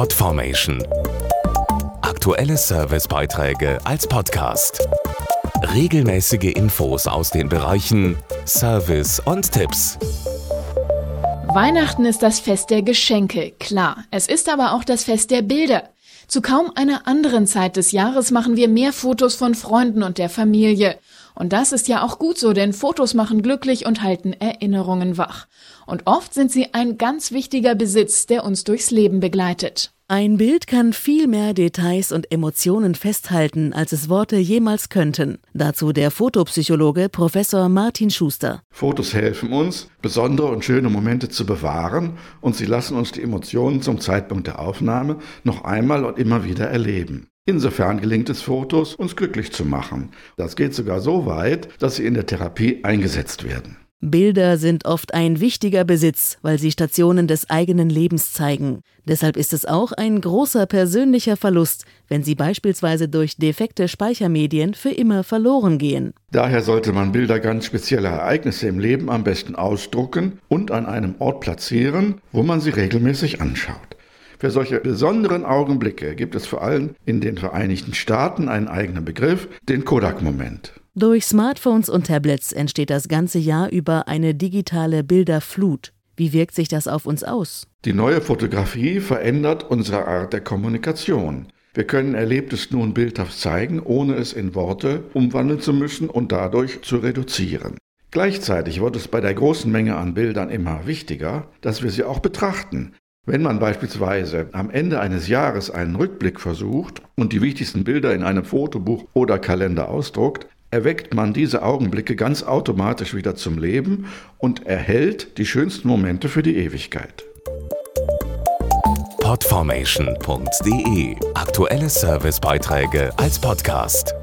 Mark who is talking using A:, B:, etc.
A: Podformation. Aktuelle Servicebeiträge als Podcast. Regelmäßige Infos aus den Bereichen Service und Tipps.
B: Weihnachten ist das Fest der Geschenke, klar. Es ist aber auch das Fest der Bilder. Zu kaum einer anderen Zeit des Jahres machen wir mehr Fotos von Freunden und der Familie. Und das ist ja auch gut so, denn Fotos machen glücklich und halten Erinnerungen wach. Und oft sind sie ein ganz wichtiger Besitz, der uns durchs Leben begleitet.
C: Ein Bild kann viel mehr Details und Emotionen festhalten, als es Worte jemals könnten. Dazu der Fotopsychologe Professor Martin Schuster.
D: Fotos helfen uns, besondere und schöne Momente zu bewahren und sie lassen uns die Emotionen zum Zeitpunkt der Aufnahme noch einmal und immer wieder erleben. Insofern gelingt es Fotos, uns glücklich zu machen. Das geht sogar so weit, dass sie in der Therapie eingesetzt werden.
C: Bilder sind oft ein wichtiger Besitz, weil sie Stationen des eigenen Lebens zeigen. Deshalb ist es auch ein großer persönlicher Verlust, wenn sie beispielsweise durch defekte Speichermedien für immer verloren gehen.
D: Daher sollte man Bilder ganz spezieller Ereignisse im Leben am besten ausdrucken und an einem Ort platzieren, wo man sie regelmäßig anschaut. Für solche besonderen Augenblicke gibt es vor allem in den Vereinigten Staaten einen eigenen Begriff, den Kodak-Moment.
C: Durch Smartphones und Tablets entsteht das ganze Jahr über eine digitale Bilderflut. Wie wirkt sich das auf uns aus?
D: Die neue Fotografie verändert unsere Art der Kommunikation. Wir können Erlebtes nun bildhaft zeigen, ohne es in Worte umwandeln zu müssen und dadurch zu reduzieren. Gleichzeitig wird es bei der großen Menge an Bildern immer wichtiger, dass wir sie auch betrachten. Wenn man beispielsweise am Ende eines Jahres einen Rückblick versucht und die wichtigsten Bilder in einem Fotobuch oder Kalender ausdruckt, erweckt man diese Augenblicke ganz automatisch wieder zum Leben und erhält die schönsten Momente für die Ewigkeit.
A: Podformation.de Aktuelle Servicebeiträge als Podcast.